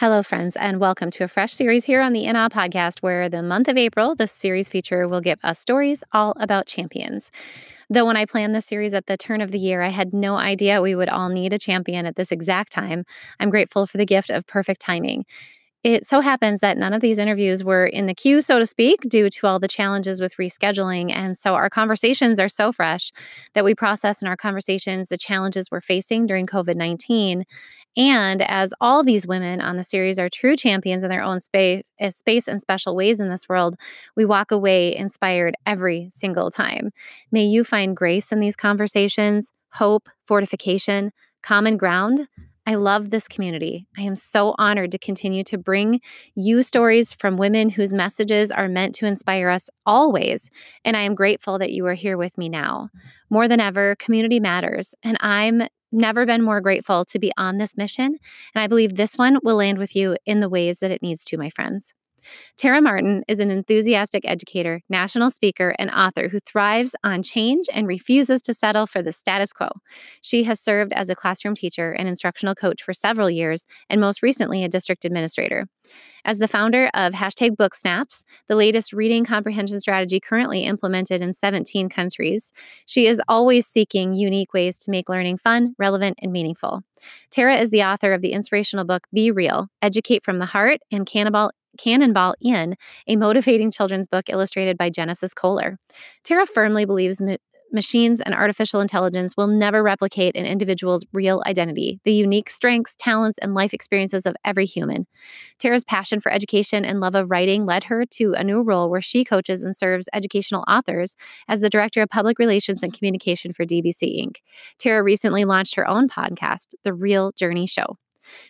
Hello, friends, and welcome to a fresh series here on the In Awe podcast, where the month of April, the series feature will give us stories all about champions. Though when I planned this series at the turn of the year, I had no idea we would all need a champion at this exact time. I'm grateful for the gift of perfect timing. It so happens that none of these interviews were in the queue, so to speak, due to all the challenges with rescheduling. And so our conversations are so fresh that we process in our conversations the challenges we're facing during COVID 19. And as all these women on the series are true champions in their own space, eh, space and special ways in this world, we walk away inspired every single time. May you find grace in these conversations, hope, fortification, common ground I love this community. I am so honored to continue to bring you stories from women whose messages are meant to inspire us always. And I am grateful that you are here with me now. More than ever, community matters. And I'm never been more grateful to be on this mission. And I believe this one will land with you in the ways that it needs to, my friends. Tara Martin is an enthusiastic educator, national speaker, and author who thrives on change and refuses to settle for the status quo. She has served as a classroom teacher and instructional coach for several years, and most recently, a district administrator. As the founder of hashtag Book Snaps, the latest reading comprehension strategy currently implemented in 17 countries, she is always seeking unique ways to make learning fun, relevant, and meaningful. Tara is the author of the inspirational book Be Real Educate from the Heart and Cannonball Cannonball In, a motivating children's book illustrated by Genesis Kohler. Tara firmly believes ma- machines and artificial intelligence will never replicate an individual's real identity, the unique strengths, talents, and life experiences of every human. Tara's passion for education and love of writing led her to a new role where she coaches and serves educational authors as the Director of Public Relations and Communication for DBC Inc. Tara recently launched her own podcast, The Real Journey Show.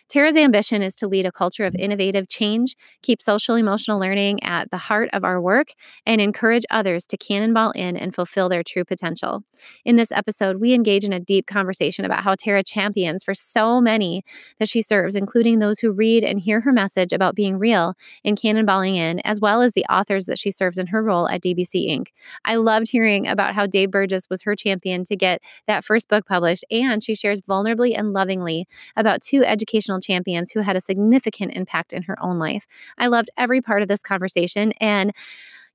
Tara's ambition is to lead a culture of innovative change, keep social emotional learning at the heart of our work, and encourage others to cannonball in and fulfill their true potential. In this episode, we engage in a deep conversation about how Tara champions for so many that she serves, including those who read and hear her message about being real and cannonballing in, as well as the authors that she serves in her role at DBC Inc. I loved hearing about how Dave Burgess was her champion to get that first book published, and she shares vulnerably and lovingly about two education educational champions who had a significant impact in her own life. I loved every part of this conversation and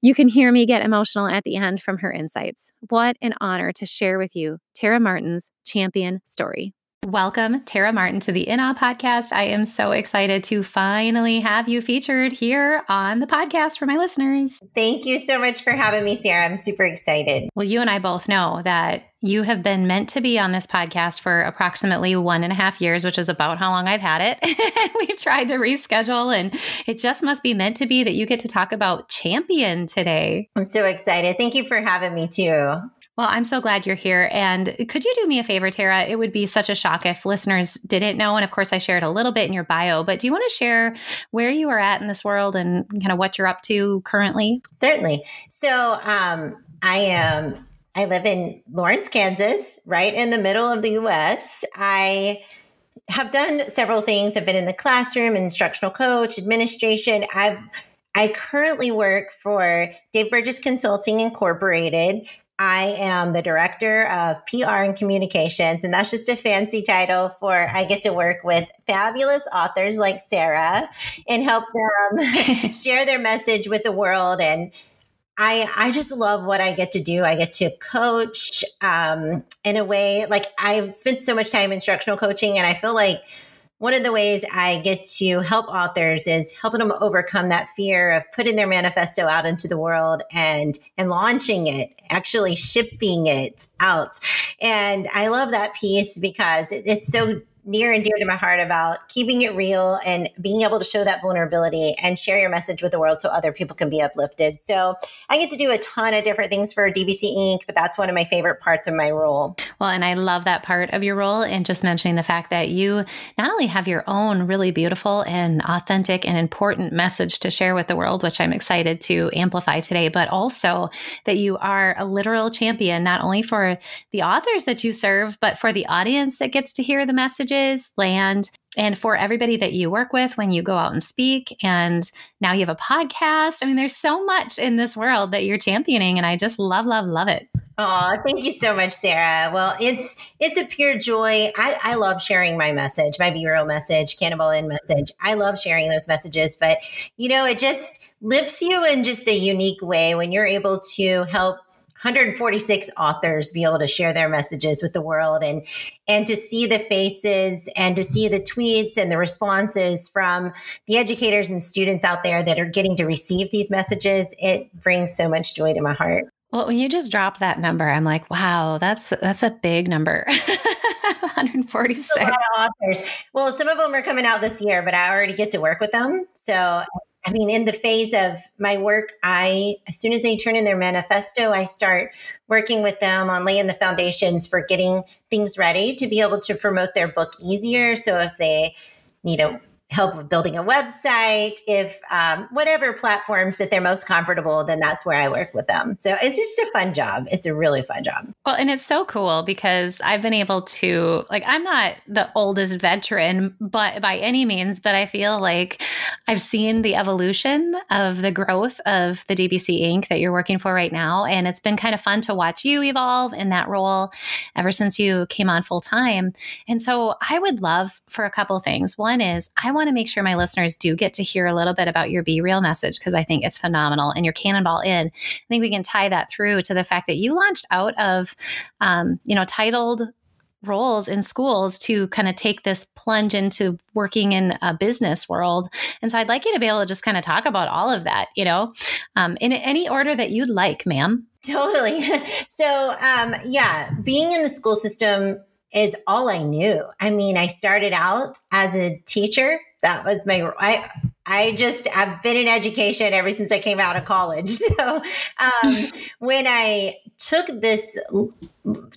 you can hear me get emotional at the end from her insights. What an honor to share with you Tara Martin's champion story. Welcome, Tara Martin, to the In Awe podcast. I am so excited to finally have you featured here on the podcast for my listeners. Thank you so much for having me, Sarah. I'm super excited. Well, you and I both know that you have been meant to be on this podcast for approximately one and a half years, which is about how long I've had it. We've tried to reschedule, and it just must be meant to be that you get to talk about champion today. I'm so excited. Thank you for having me, too. Well, I'm so glad you're here. And could you do me a favor, Tara? It would be such a shock if listeners didn't know. And of course, I shared a little bit in your bio, but do you want to share where you are at in this world and kind of what you're up to currently? Certainly. So, um, I am, I live in Lawrence, Kansas, right in the middle of the US. I have done several things. I've been in the classroom, instructional coach, administration. I've I currently work for Dave Burgess Consulting Incorporated, I am the director of PR and communications, and that's just a fancy title for I get to work with fabulous authors like Sarah and help them share their message with the world. And I I just love what I get to do. I get to coach um, in a way like I've spent so much time instructional coaching, and I feel like one of the ways I get to help authors is helping them overcome that fear of putting their manifesto out into the world and and launching it, actually shipping it out. And I love that piece because it, it's so near and dear to my heart about keeping it real and being able to show that vulnerability and share your message with the world so other people can be uplifted. So I get to do a ton of different things for DBC Inc., but that's one of my favorite parts of my role. Well, and I love that part of your role and just mentioning the fact that you not only have your own really beautiful and authentic and important message to share with the world, which I'm excited to amplify today, but also that you are a literal champion, not only for the authors that you serve, but for the audience that gets to hear the messages, land, and for everybody that you work with when you go out and speak. And now you have a podcast. I mean, there's so much in this world that you're championing, and I just love, love, love it. Oh, thank you so much, Sarah. Well, it's it's a pure joy. I, I love sharing my message, my Be Real message, Cannonball In message. I love sharing those messages, but you know, it just lifts you in just a unique way when you're able to help 146 authors be able to share their messages with the world and and to see the faces and to see the tweets and the responses from the educators and students out there that are getting to receive these messages. It brings so much joy to my heart. Well when you just dropped that number i'm like wow that's that's a big number. 146 authors. Well some of them are coming out this year but i already get to work with them so I mean, in the phase of my work, I, as soon as they turn in their manifesto, I start working with them on laying the foundations for getting things ready to be able to promote their book easier. So if they need a help with building a website, if um, whatever platforms that they're most comfortable, then that's where I work with them. So it's just a fun job. It's a really fun job. Well, and it's so cool because I've been able to, like, I'm not the oldest veteran, but by any means, but I feel like I've seen the evolution of the growth of the DBC Inc. that you're working for right now. And it's been kind of fun to watch you evolve in that role ever since you came on full time. And so I would love for a couple things. One is I want to make sure my listeners do get to hear a little bit about your Be Real message because I think it's phenomenal and your Cannonball In. I think we can tie that through to the fact that you launched out of, um, you know, titled roles in schools to kind of take this plunge into working in a business world. And so I'd like you to be able to just kind of talk about all of that, you know, um, in any order that you'd like, ma'am. Totally. So, um, yeah, being in the school system is all I knew. I mean, I started out as a teacher. That was my I I just I've been in education ever since I came out of college. So um, when I took this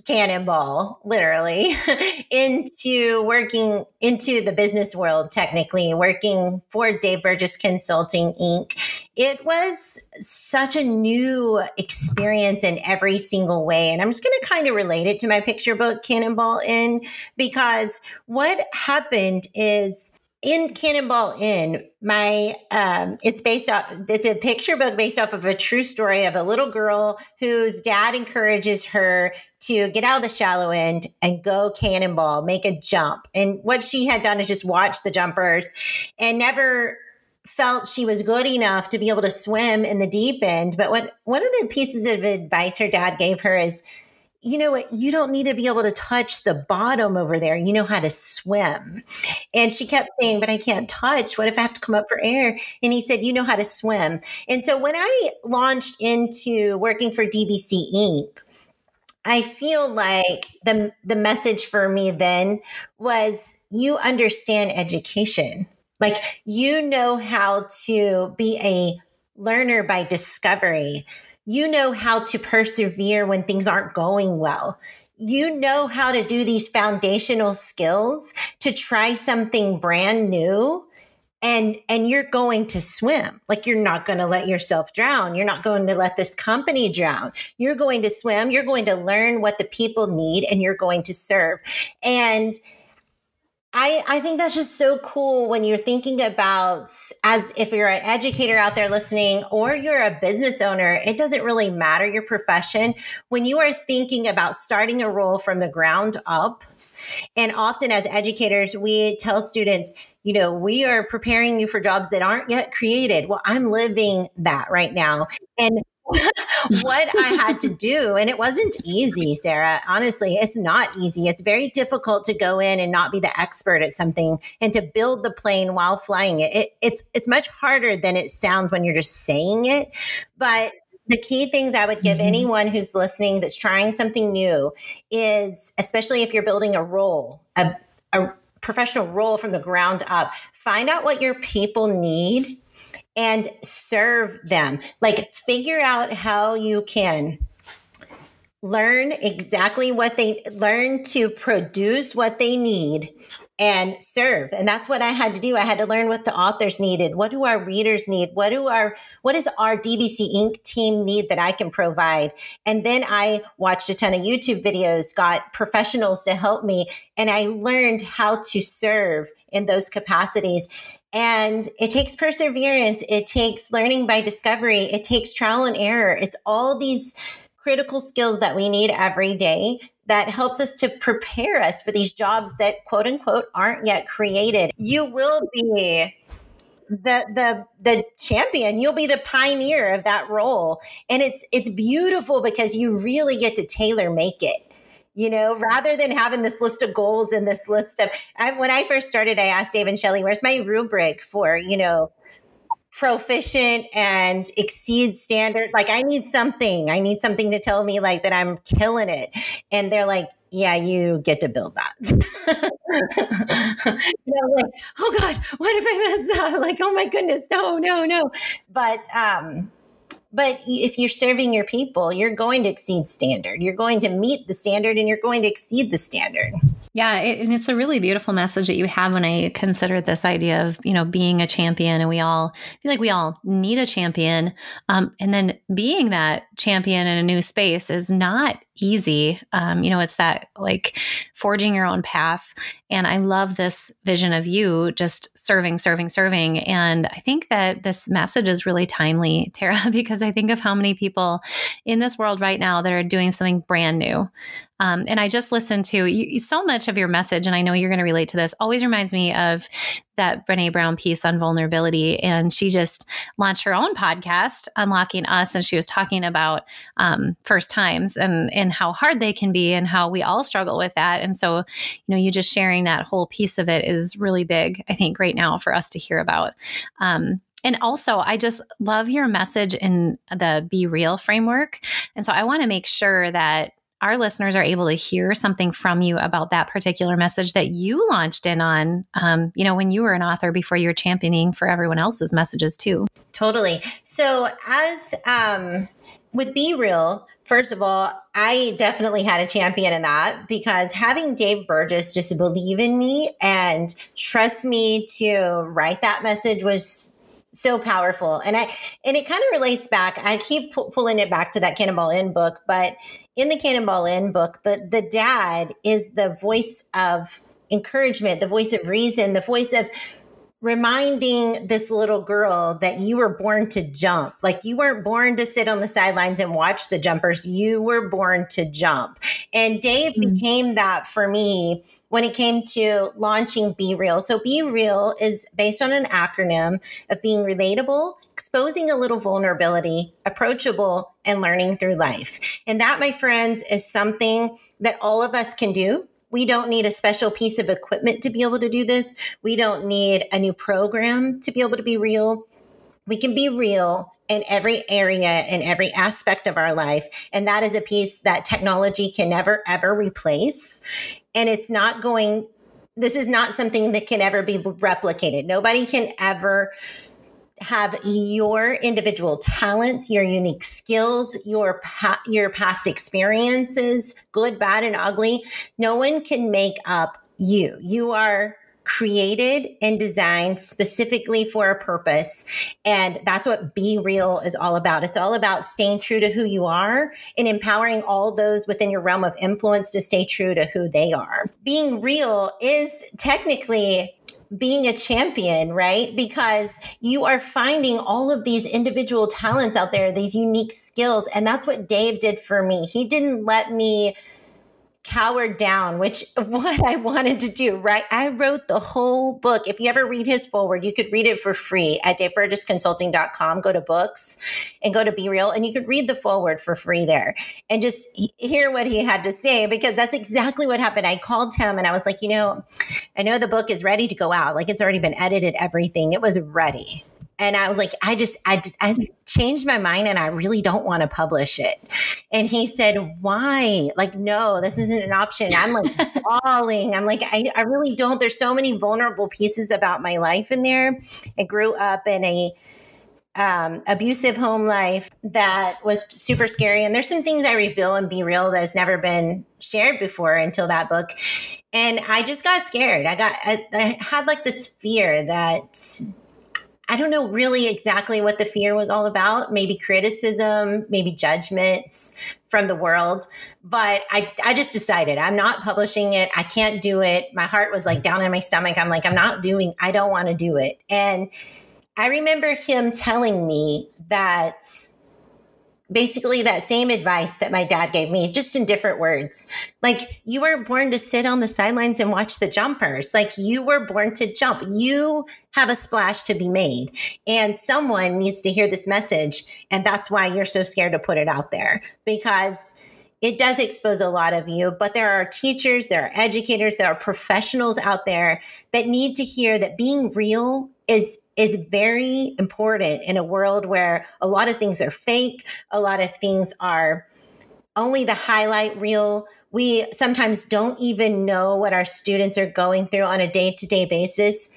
cannonball, literally, into working into the business world, technically working for Dave Burgess Consulting Inc., it was such a new experience in every single way. And I'm just going to kind of relate it to my picture book, Cannonball In, because what happened is in Cannonball In, my um, it's based off it's a picture book based off of a true story of a little girl whose dad encourages her to get out of the shallow end and go cannonball, make a jump. And what she had done is just watch the jumpers and never felt she was good enough to be able to swim in the deep end. But what one of the pieces of advice her dad gave her is you know what? You don't need to be able to touch the bottom over there. You know how to swim. And she kept saying, But I can't touch. What if I have to come up for air? And he said, You know how to swim. And so when I launched into working for DBC Inc., I feel like the the message for me then was you understand education. Like you know how to be a learner by discovery you know how to persevere when things aren't going well. You know how to do these foundational skills to try something brand new and and you're going to swim. Like you're not going to let yourself drown. You're not going to let this company drown. You're going to swim. You're going to learn what the people need and you're going to serve. And I, I think that's just so cool when you're thinking about as if you're an educator out there listening or you're a business owner, it doesn't really matter your profession. When you are thinking about starting a role from the ground up, and often as educators, we tell students, you know, we are preparing you for jobs that aren't yet created. Well, I'm living that right now. And what I had to do. And it wasn't easy, Sarah. Honestly, it's not easy. It's very difficult to go in and not be the expert at something and to build the plane while flying it. it it's it's much harder than it sounds when you're just saying it. But the key things I would give mm-hmm. anyone who's listening that's trying something new is, especially if you're building a role, a, a professional role from the ground up. Find out what your people need and serve them. Like figure out how you can learn exactly what they learn to produce what they need and serve. And that's what i had to do. I had to learn what the authors needed. What do our readers need? What do our what does our dbc inc team need that i can provide? And then i watched a ton of youtube videos got professionals to help me and i learned how to serve in those capacities and it takes perseverance it takes learning by discovery it takes trial and error. It's all these critical skills that we need every day that helps us to prepare us for these jobs that quote unquote aren't yet created. You will be the the the champion. You'll be the pioneer of that role. And it's it's beautiful because you really get to tailor make it you know, rather than having this list of goals and this list of, I, when I first started, I asked Dave and Shelly, where's my rubric for, you know, proficient and exceed standard. Like I need something. I need something to tell me like that I'm killing it. And they're like, yeah, you get to build that. you know, like, oh God, what if I mess up? Like, oh my goodness, no, no, no. But um, but if you're serving your people, you're going to exceed standard. You're going to meet the standard and you're going to exceed the standard. Yeah, it, and it's a really beautiful message that you have when I consider this idea of you know being a champion, and we all feel like we all need a champion, um, and then being that champion in a new space is not easy. Um, you know, it's that like forging your own path, and I love this vision of you just serving, serving, serving, and I think that this message is really timely, Tara, because I think of how many people in this world right now that are doing something brand new. Um, and I just listened to you, so much of your message, and I know you're going to relate to this. Always reminds me of that Brene Brown piece on vulnerability, and she just launched her own podcast, Unlocking Us, and she was talking about um, first times and and how hard they can be, and how we all struggle with that. And so, you know, you just sharing that whole piece of it is really big, I think, right now for us to hear about. Um, and also, I just love your message in the Be Real framework. And so I want to make sure that our listeners are able to hear something from you about that particular message that you launched in on, um, you know, when you were an author before you were championing for everyone else's messages too. Totally. So, as um, with Be Real, first of all, I definitely had a champion in that because having Dave Burgess just believe in me and trust me to write that message was so powerful and i and it kind of relates back i keep pu- pulling it back to that cannonball in book but in the cannonball in book the the dad is the voice of encouragement the voice of reason the voice of reminding this little girl that you were born to jump. Like you weren't born to sit on the sidelines and watch the jumpers. You were born to jump. And Dave mm-hmm. became that for me when it came to launching Be Real. So Be Real is based on an acronym of being relatable, exposing a little vulnerability, approachable, and learning through life. And that, my friends, is something that all of us can do we don't need a special piece of equipment to be able to do this. We don't need a new program to be able to be real. We can be real in every area in every aspect of our life. And that is a piece that technology can never, ever replace. And it's not going, this is not something that can ever be replicated. Nobody can ever have your individual talents, your unique skills, your pa- your past experiences, good, bad, and ugly. No one can make up you. You are created and designed specifically for a purpose. And that's what Be Real is all about. It's all about staying true to who you are and empowering all those within your realm of influence to stay true to who they are. Being real is technically being a champion, right? Because you are finding all of these individual talents out there, these unique skills. And that's what Dave did for me. He didn't let me cowered down, which what I wanted to do, right? I wrote the whole book. If you ever read his foreword, you could read it for free at daveburgessconsulting.com. Go to books and go to Be Real, and you could read the foreword for free there and just hear what he had to say because that's exactly what happened. I called him and I was like, you know, I know the book is ready to go out. Like it's already been edited, everything. It was ready. And I was like, I just, I, I changed my mind and I really don't want to publish it. And he said, why? Like, no, this isn't an option. I'm like bawling. I'm like, I, I really don't. There's so many vulnerable pieces about my life in there. I grew up in a, um, abusive home life that was super scary. And there's some things I reveal and be real that has never been shared before until that book. And I just got scared. I got, I, I had like this fear that I don't know really exactly what the fear was all about. Maybe criticism, maybe judgments from the world. But I, I just decided I'm not publishing it. I can't do it. My heart was like down in my stomach. I'm like, I'm not doing, I don't want to do it. And I remember him telling me that basically that same advice that my dad gave me, just in different words. Like, you were born to sit on the sidelines and watch the jumpers. Like, you were born to jump. You have a splash to be made. And someone needs to hear this message. And that's why you're so scared to put it out there because it does expose a lot of you, but there are teachers, there are educators, there are professionals out there that need to hear that being real is is very important in a world where a lot of things are fake, a lot of things are only the highlight reel. We sometimes don't even know what our students are going through on a day-to-day basis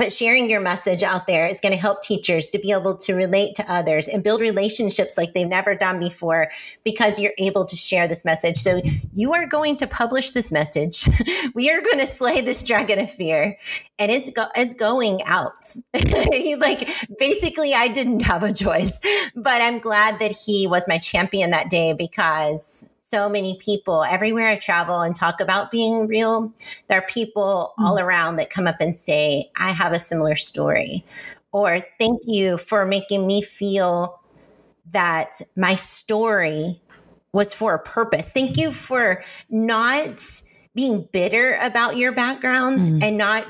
but sharing your message out there is going to help teachers to be able to relate to others and build relationships like they've never done before because you're able to share this message. So you are going to publish this message. we are going to slay this dragon of fear and it's go- it's going out. like basically I didn't have a choice, but I'm glad that he was my champion that day because so many people everywhere I travel and talk about being real. There are people mm. all around that come up and say, I have a similar story. Or thank you for making me feel that my story was for a purpose. Thank you for not being bitter about your background mm. and not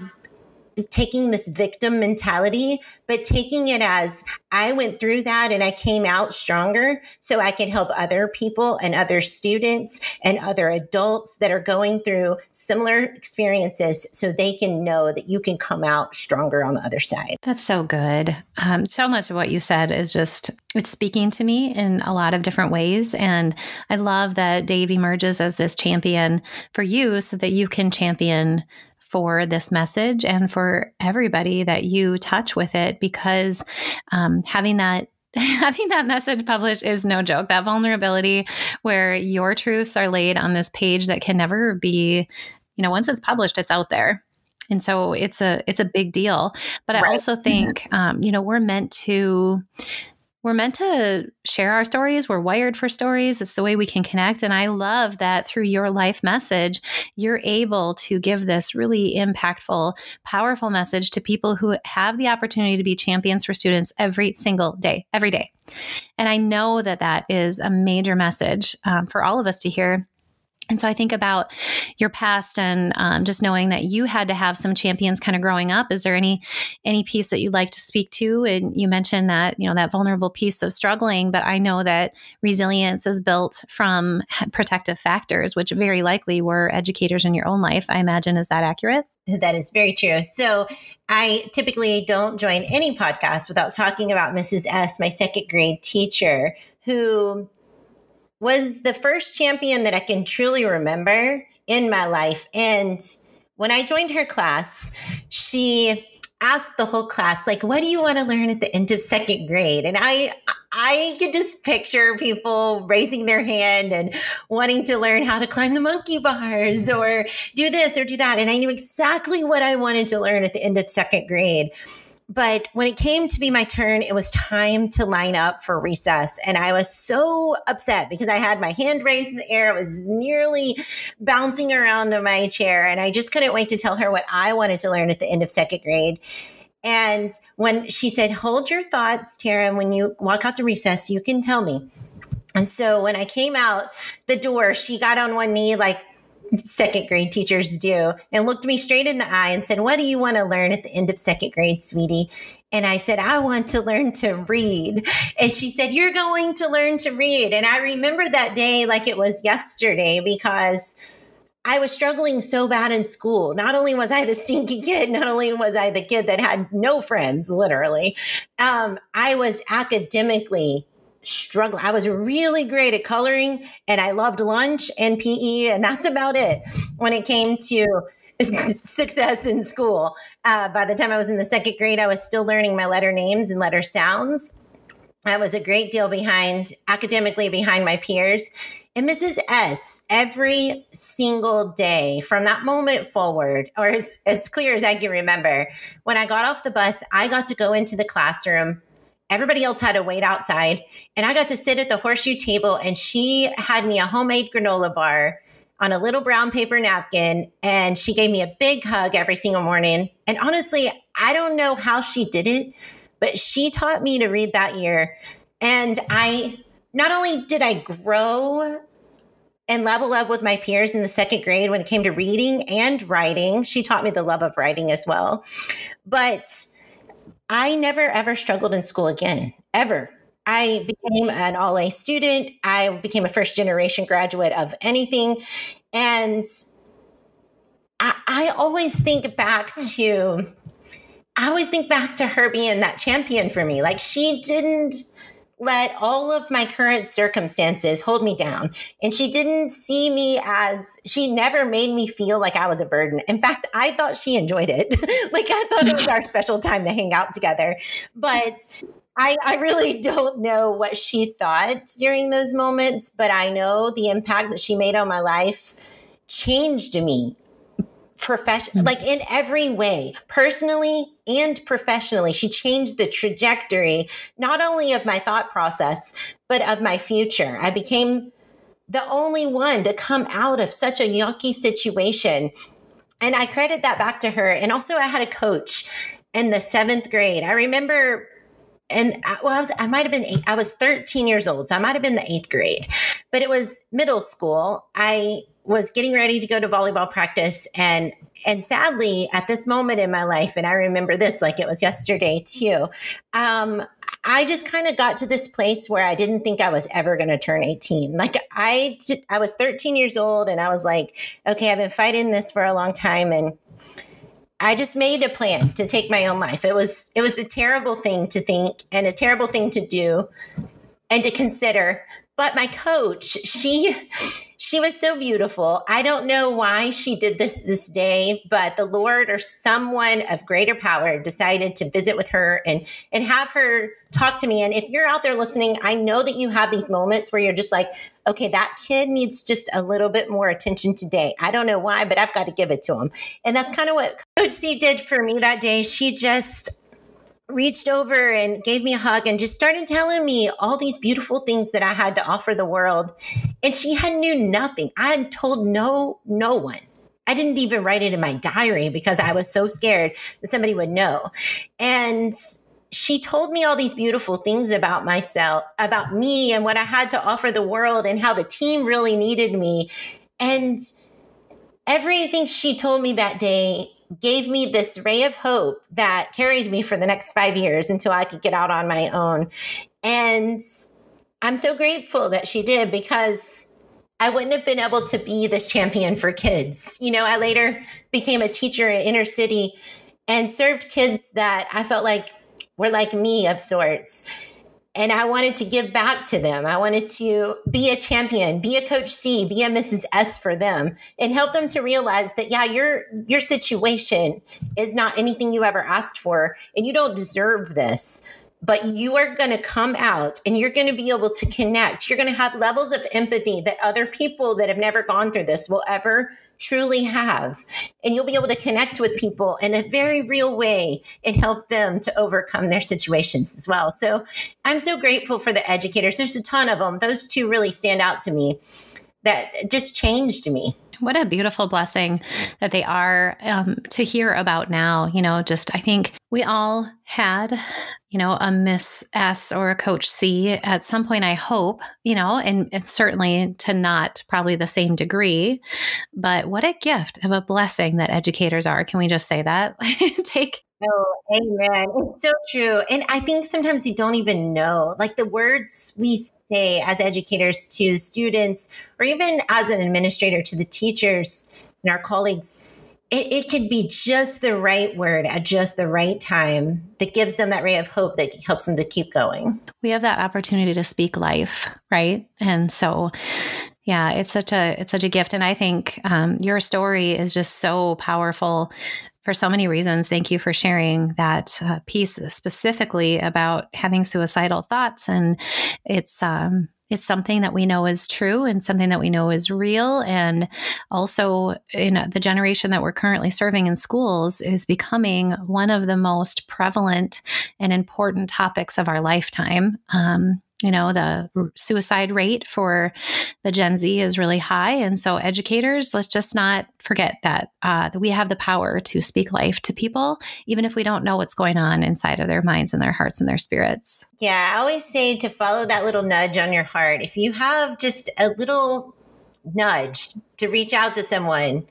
taking this victim mentality, but taking it as I went through that and I came out stronger so I can help other people and other students and other adults that are going through similar experiences so they can know that you can come out stronger on the other side. That's so good. Um, so much of what you said is just, it's speaking to me in a lot of different ways. And I love that Dave emerges as this champion for you so that you can champion for this message and for everybody that you touch with it because um, having that having that message published is no joke. That vulnerability where your truths are laid on this page that can never be, you know, once it's published, it's out there. And so it's a it's a big deal. But I also think, um, you know, we're meant to we're meant to share our stories. We're wired for stories. It's the way we can connect. And I love that through your life message, you're able to give this really impactful, powerful message to people who have the opportunity to be champions for students every single day, every day. And I know that that is a major message um, for all of us to hear and so I think about your past and um, just knowing that you had to have some champions kind of growing up. Is there any any piece that you'd like to speak to? And you mentioned that you know that vulnerable piece of struggling, but I know that resilience is built from protective factors, which very likely were educators in your own life. I imagine is that accurate? That is very true. So I typically don't join any podcast without talking about Mrs. S, my second grade teacher, who was the first champion that I can truly remember in my life. And when I joined her class, she asked the whole class like what do you want to learn at the end of second grade? And i i could just picture people raising their hand and wanting to learn how to climb the monkey bars or do this or do that. And i knew exactly what i wanted to learn at the end of second grade but when it came to be my turn, it was time to line up for recess. And I was so upset because I had my hand raised in the air. It was nearly bouncing around in my chair. And I just couldn't wait to tell her what I wanted to learn at the end of second grade. And when she said, Hold your thoughts, Tara, when you walk out to recess, you can tell me. And so when I came out the door, she got on one knee, like second grade teachers do and looked me straight in the eye and said, What do you want to learn at the end of second grade, sweetie? And I said, I want to learn to read. And she said, You're going to learn to read. And I remember that day like it was yesterday because I was struggling so bad in school. Not only was I the stinky kid, not only was I the kid that had no friends, literally, um, I was academically struggling. I was really great at coloring and I loved lunch and PE, and that's about it when it came to success in school. Uh, by the time I was in the second grade, I was still learning my letter names and letter sounds. I was a great deal behind academically behind my peers. And Mrs. S, every single day from that moment forward, or as, as clear as I can remember, when I got off the bus, I got to go into the classroom. Everybody else had to wait outside, and I got to sit at the horseshoe table, and she had me a homemade granola bar on a little brown paper napkin, and she gave me a big hug every single morning. And honestly, I don't know how she did it, but she taught me to read that year. And I not only did I grow and level up with my peers in the second grade when it came to reading and writing, she taught me the love of writing as well. But I never ever struggled in school again, ever. I became an all A student. I became a first generation graduate of anything. And I, I always think back hmm. to, I always think back to her being that champion for me. Like she didn't let all of my current circumstances hold me down. And she didn't see me as, she never made me feel like I was a burden. In fact, I thought she enjoyed it. like I thought it was our special time to hang out together. But I, I really don't know what she thought during those moments, but I know the impact that she made on my life changed me profession mm. like in every way personally and professionally she changed the trajectory not only of my thought process but of my future. I became the only one to come out of such a yucky situation. And i credit that back to her. And also i had a coach in the seventh grade. I remember and I, well, I, was, I might have been eight, I was 13 years old, so I might have been the eighth grade, but it was middle school. I was getting ready to go to volleyball practice and and sadly at this moment in my life and i remember this like it was yesterday too um, i just kind of got to this place where i didn't think i was ever going to turn 18 like i i was 13 years old and i was like okay i've been fighting this for a long time and I just made a plan to take my own life. It was it was a terrible thing to think and a terrible thing to do and to consider. But my coach, she she was so beautiful. I don't know why she did this this day, but the Lord or someone of greater power decided to visit with her and and have her talk to me. And if you're out there listening, I know that you have these moments where you're just like, okay, that kid needs just a little bit more attention today. I don't know why, but I've got to give it to him. And that's kind of what Coach C did for me that day. She just reached over and gave me a hug and just started telling me all these beautiful things that I had to offer the world. And she had knew nothing. I had told no no one. I didn't even write it in my diary because I was so scared that somebody would know. And she told me all these beautiful things about myself, about me and what I had to offer the world and how the team really needed me. And everything she told me that day gave me this ray of hope that carried me for the next five years until I could get out on my own. And I'm so grateful that she did because I wouldn't have been able to be this champion for kids. You know, I later became a teacher in inner city and served kids that I felt like were like me of sorts and I wanted to give back to them. I wanted to be a champion, be a coach C, be a Mrs. S for them and help them to realize that yeah, your your situation is not anything you ever asked for and you don't deserve this. But you are going to come out and you're going to be able to connect. You're going to have levels of empathy that other people that have never gone through this will ever truly have. And you'll be able to connect with people in a very real way and help them to overcome their situations as well. So I'm so grateful for the educators. There's a ton of them. Those two really stand out to me that just changed me. What a beautiful blessing that they are um, to hear about now. You know, just I think we all had, you know, a Miss S or a Coach C at some point, I hope, you know, and, and certainly to not probably the same degree. But what a gift of a blessing that educators are. Can we just say that? Take Oh, amen. It's so true. And I think sometimes you don't even know, like the words we say as educators to students, or even as an administrator to the teachers and our colleagues, it, it could be just the right word at just the right time that gives them that ray of hope that helps them to keep going. We have that opportunity to speak life, right? And so yeah it's such a it's such a gift and i think um, your story is just so powerful for so many reasons. Thank you for sharing that uh, piece specifically about having suicidal thoughts. And it's, um, it's something that we know is true and something that we know is real. And also, in the generation that we're currently serving in schools is becoming one of the most prevalent and important topics of our lifetime. Um, you know the suicide rate for the gen z is really high. And so educators let's just not forget that uh, that we have the power to speak life to people even if we don't know what's going on inside of their minds and their hearts and their spirits. Yeah i always say to follow that little nudge on your heart. If you have just a little nudge to reach out to someone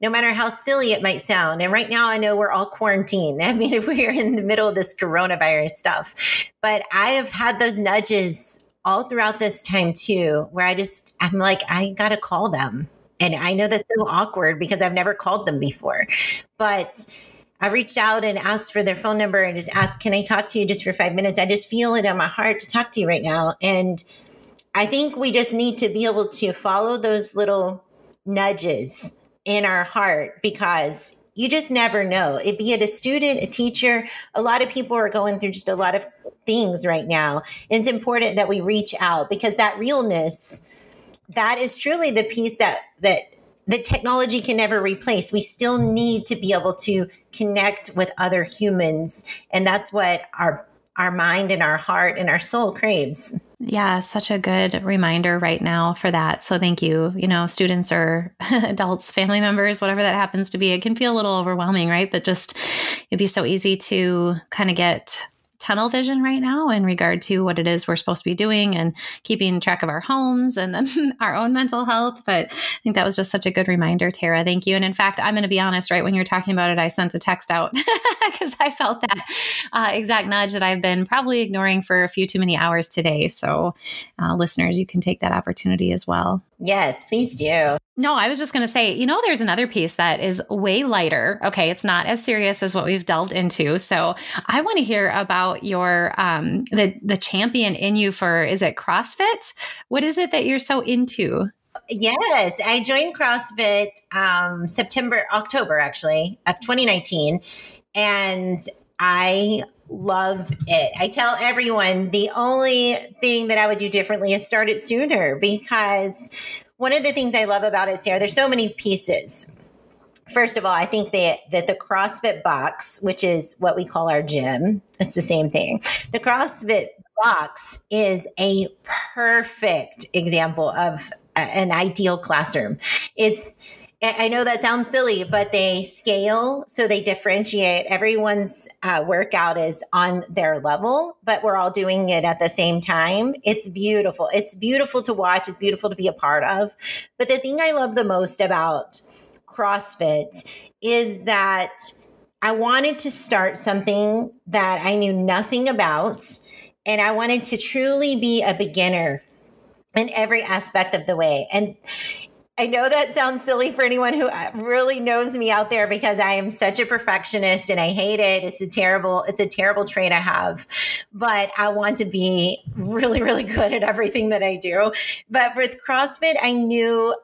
no matter how silly it might sound. And right now, I know we're all quarantined. I mean, if we're in the middle of this coronavirus stuff, but I have had those nudges all throughout this time too, where I just, I'm like, I got to call them. And I know that's so awkward because I've never called them before, but I reached out and asked for their phone number and just asked, can I talk to you just for five minutes? I just feel it in my heart to talk to you right now. And I think we just need to be able to follow those little nudges in our heart because you just never know. It be it a student, a teacher, a lot of people are going through just a lot of things right now. And it's important that we reach out because that realness, that is truly the piece that that the technology can never replace. We still need to be able to connect with other humans. And that's what our our mind and our heart and our soul craves. Yeah, such a good reminder right now for that. So thank you. You know, students or adults, family members, whatever that happens to be, it can feel a little overwhelming, right? But just it'd be so easy to kind of get tunnel vision right now in regard to what it is we're supposed to be doing and keeping track of our homes and then our own mental health. But I think that was just such a good reminder, Tara. Thank you. And in fact, I'm going to be honest, right when you're talking about it, I sent a text out because I felt that uh, exact nudge that I've been probably ignoring for a few too many hours today. So, uh, listeners, you can take that opportunity as well. Yes, please do. No, I was just going to say, you know, there's another piece that is way lighter. Okay, it's not as serious as what we've delved into. So I want to hear about your um the the champion in you for is it CrossFit? What is it that you're so into? Yes, I joined CrossFit um, September, October actually of 2019, and I love it. I tell everyone the only thing that I would do differently is start it sooner because one of the things I love about it, Sarah, there's so many pieces. First of all, I think that that the CrossFit box, which is what we call our gym, it's the same thing. The CrossFit box is a perfect example of an ideal classroom. It's I know that sounds silly, but they scale so they differentiate. Everyone's uh, workout is on their level, but we're all doing it at the same time. It's beautiful. It's beautiful to watch. It's beautiful to be a part of. But the thing I love the most about CrossFit is that I wanted to start something that I knew nothing about. And I wanted to truly be a beginner in every aspect of the way. And I know that sounds silly for anyone who uh, really knows me out there because I am such a perfectionist and I hate it. It's a terrible, it's a terrible trait I have. But I want to be really, really good at everything that I do. But with CrossFit, I knew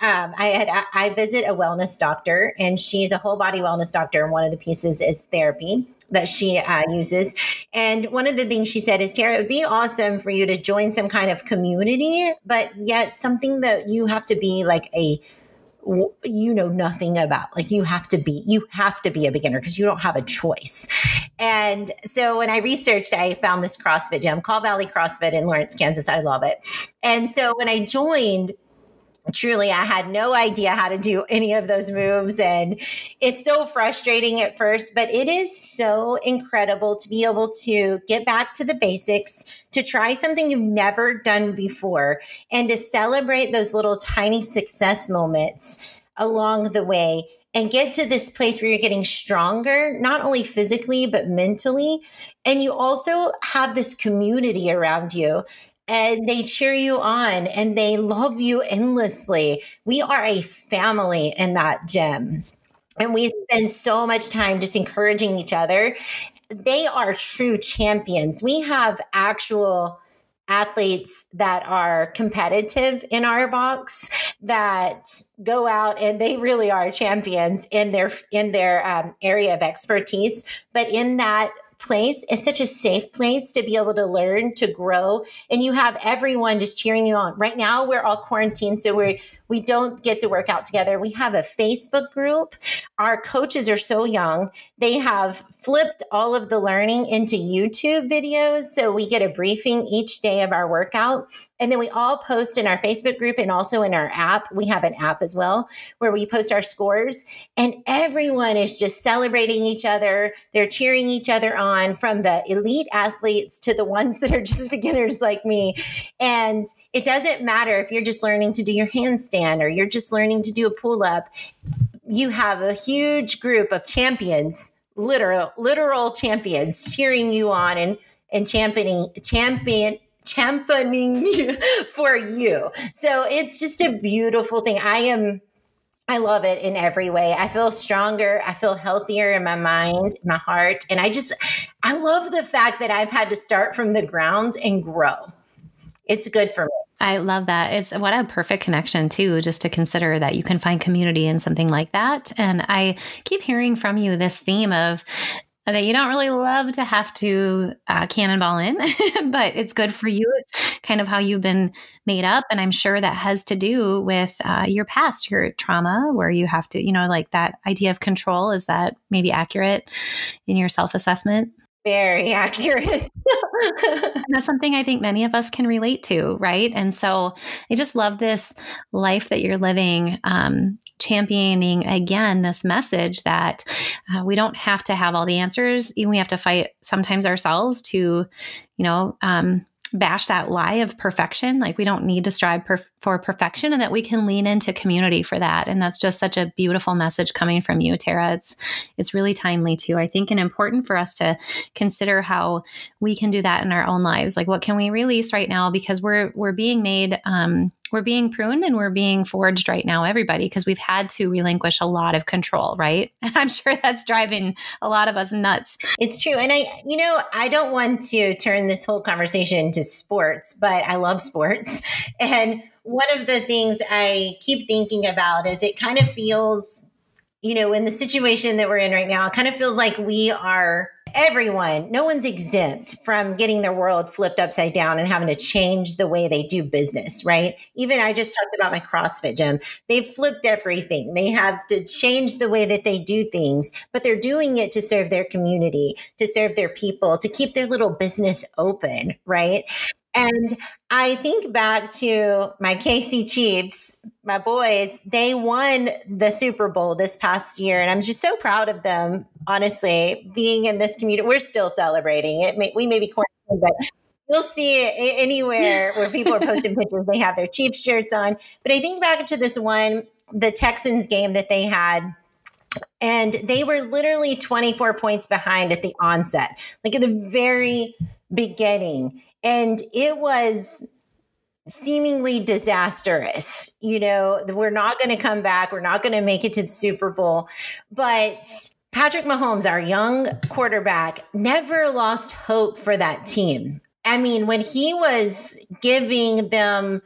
um, I had I visit a wellness doctor, and she's a whole body wellness doctor, and one of the pieces is therapy that she uh, uses. And one of the things she said is, Tara, it would be awesome for you to join some kind of community, but yet something that you have to be like a you know nothing about. Like you have to be you have to be a beginner because you don't have a choice. And so when i researched i found this crossfit gym called valley crossfit in lawrence kansas. I love it. And so when i joined truly i had no idea how to do any of those moves and it's so frustrating at first but it is so incredible to be able to get back to the basics to try something you've never done before and to celebrate those little tiny success moments along the way and get to this place where you're getting stronger, not only physically, but mentally. And you also have this community around you and they cheer you on and they love you endlessly. We are a family in that gym. And we spend so much time just encouraging each other. They are true champions. We have actual athletes that are competitive in our box that go out and they really are champions in their in their um, area of expertise but in that place. It's such a safe place to be able to learn, to grow, and you have everyone just cheering you on. Right now, we're all quarantined, so we're we don't get to work out together. We have a Facebook group. Our coaches are so young. They have flipped all of the learning into YouTube videos. So we get a briefing each day of our workout. And then we all post in our Facebook group and also in our app. We have an app as well where we post our scores. And everyone is just celebrating each other. They're cheering each other on from the elite athletes to the ones that are just beginners like me. And it doesn't matter if you're just learning to do your handstand or you're just learning to do a pull up. You have a huge group of champions literal literal champions cheering you on and and championing champion championing you for you. So it's just a beautiful thing. I am I love it in every way. I feel stronger. I feel healthier in my mind, my heart. And I just, I love the fact that I've had to start from the ground and grow. It's good for me. I love that. It's what a perfect connection, too, just to consider that you can find community in something like that. And I keep hearing from you this theme of that you don't really love to have to uh, cannonball in, but it's good for you. It's kind of how you've been made up. And I'm sure that has to do with uh, your past, your trauma, where you have to, you know, like that idea of control. Is that maybe accurate in your self assessment? Very accurate. that's something I think many of us can relate to, right? And so I just love this life that you're living, um, championing again this message that uh, we don't have to have all the answers. We have to fight sometimes ourselves to, you know, um, bash that lie of perfection. Like we don't need to strive per- for perfection and that we can lean into community for that. And that's just such a beautiful message coming from you, Tara. It's, it's really timely too. I think and important for us to consider how we can do that in our own lives. Like what can we release right now? Because we're, we're being made, um, we're being pruned and we're being forged right now, everybody, because we've had to relinquish a lot of control, right? And I'm sure that's driving a lot of us nuts. It's true. And I, you know, I don't want to turn this whole conversation to sports, but I love sports. And one of the things I keep thinking about is it kind of feels, you know, in the situation that we're in right now, it kind of feels like we are everyone, no one's exempt from getting their world flipped upside down and having to change the way they do business, right? Even I just talked about my CrossFit gym. They've flipped everything. They have to change the way that they do things, but they're doing it to serve their community, to serve their people, to keep their little business open, right? And I think back to my KC Chiefs, my boys, they won the Super Bowl this past year. And I'm just so proud of them, honestly, being in this community. We're still celebrating it. May, we may be quarantined, but you'll see it anywhere where people are posting pictures. They have their Chiefs shirts on. But I think back to this one, the Texans game that they had and they were literally 24 points behind at the onset, like at the very beginning. And it was seemingly disastrous. You know, we're not going to come back. We're not going to make it to the Super Bowl. But Patrick Mahomes, our young quarterback, never lost hope for that team. I mean, when he was giving them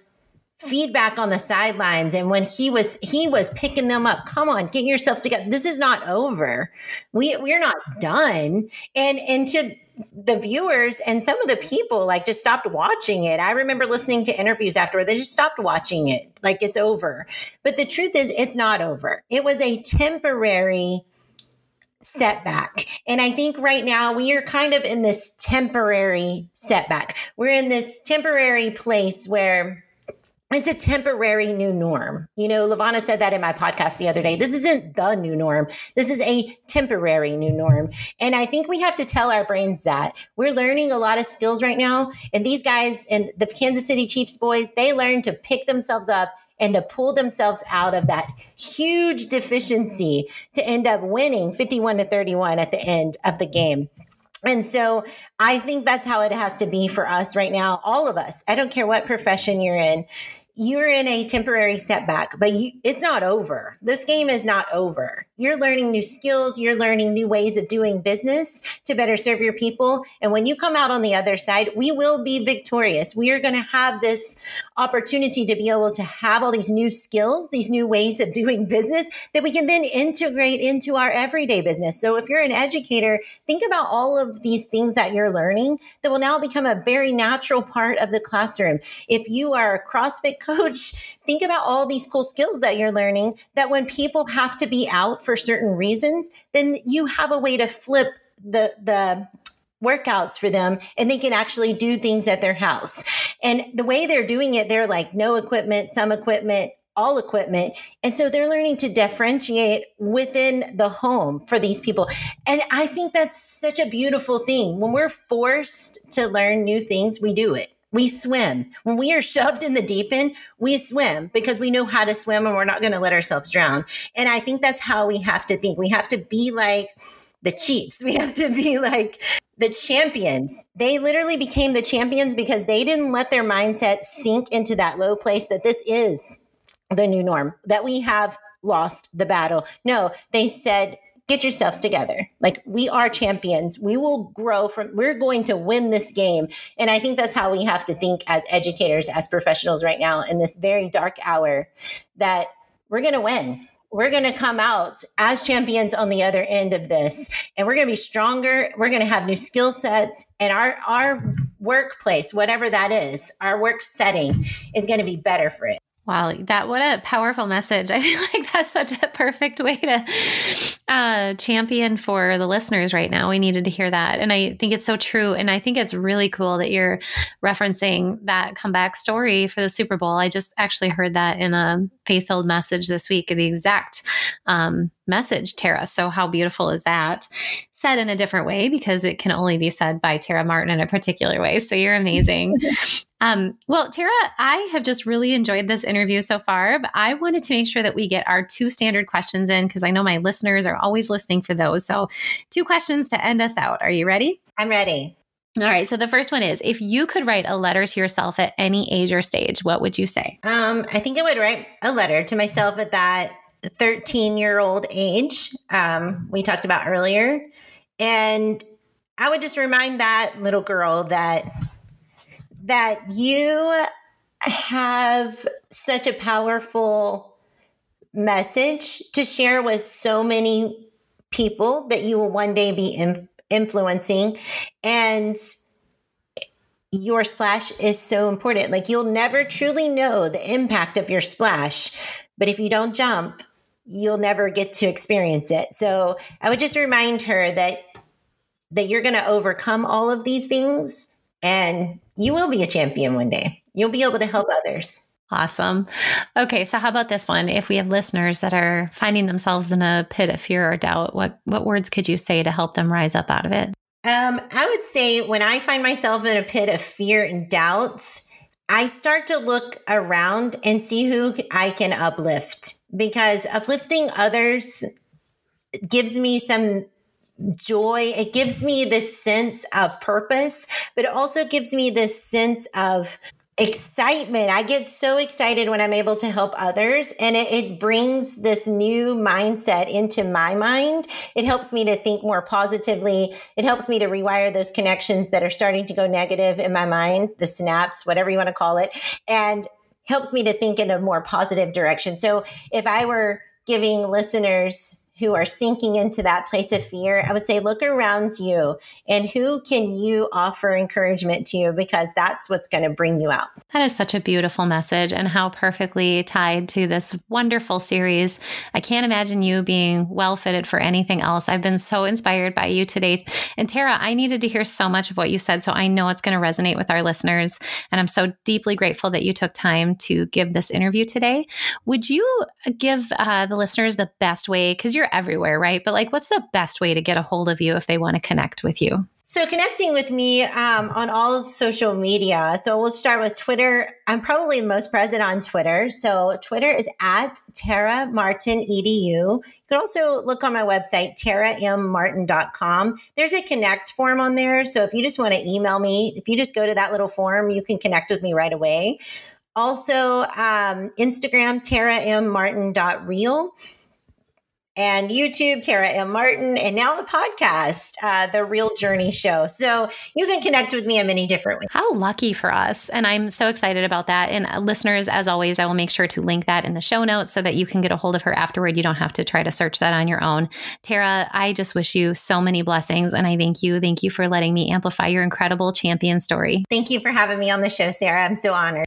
feedback on the sidelines and when he was he was picking them up come on get yourselves together this is not over we we're not done and and to the viewers and some of the people like just stopped watching it. I remember listening to interviews afterward. They just stopped watching it. Like it's over. But the truth is it's not over. It was a temporary setback. And I think right now we are kind of in this temporary setback. We're in this temporary place where it's a temporary new norm. You know, Lavana said that in my podcast the other day. This isn't the new norm. This is a temporary new norm. And I think we have to tell our brains that we're learning a lot of skills right now. And these guys and the Kansas City Chiefs boys, they learn to pick themselves up and to pull themselves out of that huge deficiency to end up winning 51 to 31 at the end of the game. And so I think that's how it has to be for us right now, all of us. I don't care what profession you're in you're in a temporary setback, but you, it's not over. This game is not over. You're learning new skills, you're learning new ways of doing business to better serve your people. And when you come out on the other side, we will be victorious. We are going to have this opportunity to be able to have all these new skills, these new ways of doing business that we can then integrate into our everyday business. So if you're an educator, think about all of these things that you're learning that will now become a very natural part of the classroom. If you are a CrossFit coach, think about all these cool skills that you're learning that when people have to be out for certain reasons, then you have a way to flip the the workouts for them and they can actually do things at their house. And the way they're doing it, they're like no equipment, some equipment, all equipment. And so they're learning to differentiate within the home for these people. And I think that's such a beautiful thing. When we're forced to learn new things, we do it. We swim. When we are shoved in the deep end, we swim because we know how to swim and we're not going to let ourselves drown. And I think that's how we have to think. We have to be like the Chiefs. We have to be like the champions. They literally became the champions because they didn't let their mindset sink into that low place that this is the new norm, that we have lost the battle. No, they said, get yourselves together. Like we are champions. We will grow from, we're going to win this game. And I think that's how we have to think as educators, as professionals right now in this very dark hour that we're going to win. We're going to come out as champions on the other end of this and we're going to be stronger. We're going to have new skill sets and our, our workplace, whatever that is, our work setting is going to be better for it. Wow, that what a powerful message. I feel like that's such a perfect way to uh, champion for the listeners right now. We needed to hear that. And I think it's so true. And I think it's really cool that you're referencing that comeback story for the Super Bowl. I just actually heard that in a faith filled message this week, the exact um, message, Tara. So, how beautiful is that? Said in a different way because it can only be said by Tara Martin in a particular way. So, you're amazing. Um, well, Tara, I have just really enjoyed this interview so far, but I wanted to make sure that we get our two standard questions in because I know my listeners are always listening for those. So, two questions to end us out. Are you ready? I'm ready. All right. So the first one is if you could write a letter to yourself at any age or stage, what would you say? Um, I think I would write a letter to myself at that 13 year old age um, we talked about earlier. And I would just remind that little girl that that you have such a powerful message to share with so many people that you will one day be in, influencing and your splash is so important like you'll never truly know the impact of your splash but if you don't jump you'll never get to experience it so i would just remind her that that you're going to overcome all of these things and you will be a champion one day. You'll be able to help others. Awesome. Okay, so how about this one? If we have listeners that are finding themselves in a pit of fear or doubt, what what words could you say to help them rise up out of it? Um, I would say when I find myself in a pit of fear and doubts, I start to look around and see who I can uplift because uplifting others gives me some joy. It gives me this sense of purpose, but it also gives me this sense of excitement. I get so excited when I'm able to help others, and it, it, brings this new mindset into my mind. It helps me to think more positively. It helps me to rewire those connections that are starting to go negative in my mind, the snaps, whatever you want to call it, and helps me to think in a more positive direction. So if I were giving listeners who are sinking into that place of fear, I would say look around you and who can you offer encouragement to because that's what's going to bring you out. That is such a beautiful message and how perfectly tied to this wonderful series. I can't imagine you being well fitted for anything else. I've been so inspired by you today. And Tara, I needed to hear so much of what you said, so I know it's going to resonate with our listeners. And I'm so deeply grateful that you took time to give this interview today. Would you give uh, the listeners the best way? Because you're everywhere, right? But like, what's the best way to get a hold of you if they want to connect with you? So, connecting with me um, on all social media. So, we'll start with Twitter. I'm probably the most present on Twitter. So, Twitter is at Tara Martin EDU. You can also look on my website, tarammartin.com. There's a connect form on there. So, if you just want to email me, if you just go to that little form, you can connect with me right away. Also, um, Instagram, tarammartin.real and YouTube, Tara M. Martin, and now the podcast, uh, The Real Journey Show. So you can connect with me in many different ways. How lucky for us. And I'm so excited about that. And uh, listeners, as always, I will make sure to link that in the show notes so that you can get a hold of her afterward. You don't have to try to search that on your own. Tara, I just wish you so many blessings. And I thank you. Thank you for letting me amplify your incredible champion story. Thank you for having me on the show, Sarah. I'm so honored.